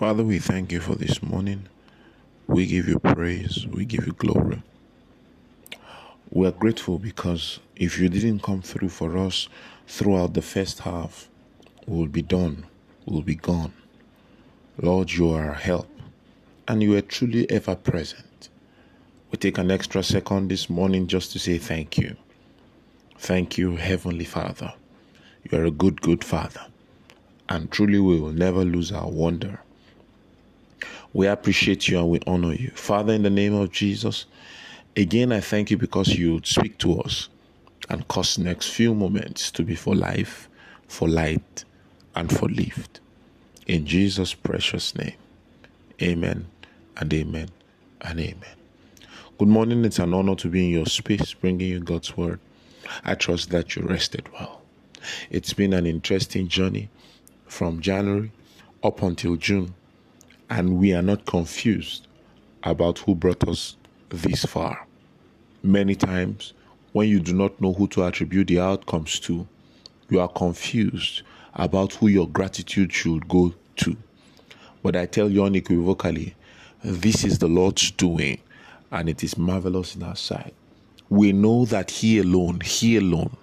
Father, we thank you for this morning. We give you praise. We give you glory. We are grateful because if you didn't come through for us throughout the first half, we will be done. We will be gone. Lord, you are our help and you are truly ever present. We take an extra second this morning just to say thank you. Thank you, Heavenly Father. You are a good, good Father. And truly, we will never lose our wonder we appreciate you and we honor you. Father, in the name of Jesus, again, I thank you because you speak to us and cause next few moments to be for life, for light, and for lift. In Jesus' precious name, amen and amen and amen. Good morning. It's an honor to be in your space, bringing you God's word. I trust that you rested well. It's been an interesting journey from January up until June and we are not confused about who brought us this far. Many times, when you do not know who to attribute the outcomes to, you are confused about who your gratitude should go to. But I tell you unequivocally, this is the Lord's doing, and it is marvelous in our sight. We know that He alone, He alone,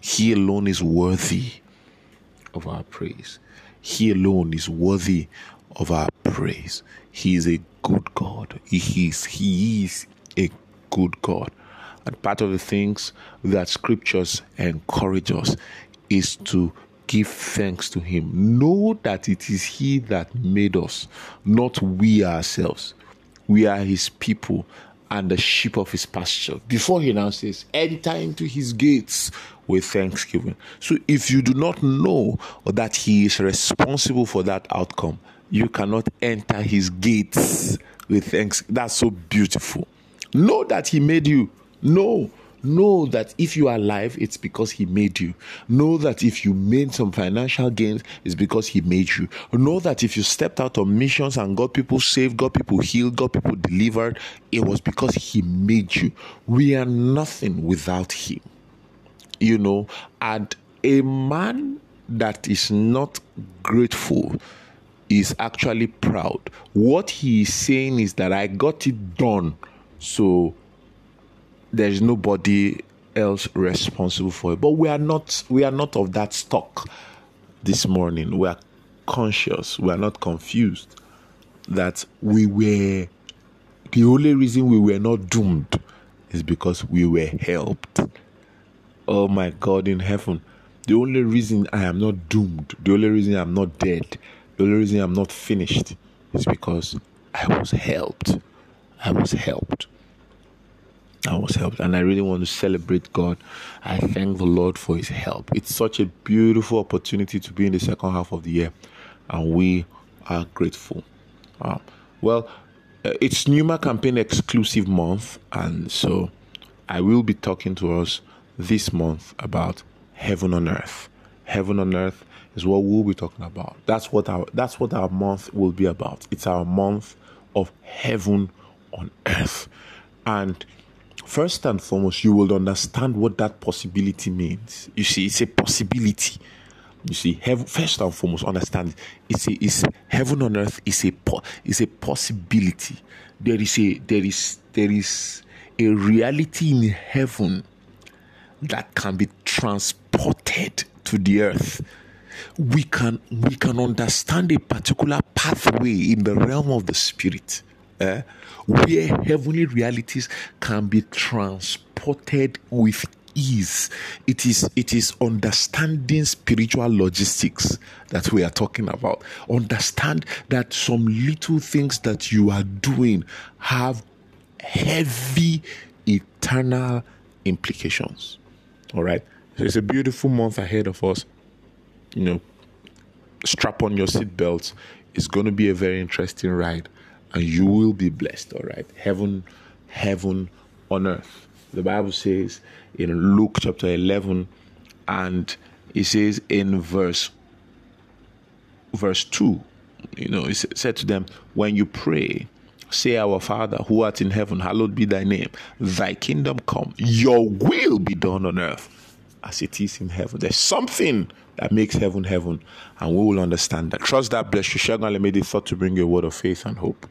He alone is worthy of our praise. He alone is worthy of our praise. He is a good God. He is, he is a good God. And part of the things that scriptures encourage us is to give thanks to Him. Know that it is He that made us, not we ourselves. We are His people and the sheep of His pasture. Before He now says, enter into His gates with thanksgiving. So if you do not know that He is responsible for that outcome, you cannot enter his gates with thanks. That's so beautiful. Know that he made you. Know. Know that if you are alive, it's because he made you. Know that if you made some financial gains, it's because he made you. Know that if you stepped out on missions and got people saved, got people healed, got people delivered, it was because he made you. We are nothing without him. You know, and a man that is not grateful is actually proud. What he is saying is that I got it done, so there's nobody else responsible for it. But we are not we are not of that stock this morning. We are conscious, we are not confused that we were the only reason we were not doomed is because we were helped. Oh my God in heaven. The only reason I am not doomed, the only reason I'm not dead the only reason I'm not finished is because I was helped. I was helped. I was helped, and I really want to celebrate God. I thank the Lord for His help. It's such a beautiful opportunity to be in the second half of the year, and we are grateful. Uh, well, uh, it's Numa campaign exclusive month, and so I will be talking to us this month about heaven on earth. Heaven on earth is what we'll be talking about. That's what our that's what our month will be about. It's our month of heaven on earth. And first and foremost, you will understand what that possibility means. You see, it's a possibility. You see, heaven, first and foremost, understand it's a it's heaven on earth is a is a possibility. There is a there is there is a reality in heaven that can be transported to the earth we can we can understand a particular pathway in the realm of the spirit eh, where heavenly realities can be transported with ease. It is it is understanding spiritual logistics that we are talking about. Understand that some little things that you are doing have heavy eternal implications. All right it's a beautiful month ahead of us you know, strap on your seatbelts. It's going to be a very interesting ride, and you will be blessed. All right, heaven, heaven on earth. The Bible says in Luke chapter 11, and it says in verse verse 2, you know, it said to them, When you pray, say, Our Father who art in heaven, hallowed be thy name. Thy kingdom come, your will be done on earth as it is in heaven. There's something that makes heaven heaven, and we will understand that. Trust that. Bless you. May the thought to bring you a word of faith and hope.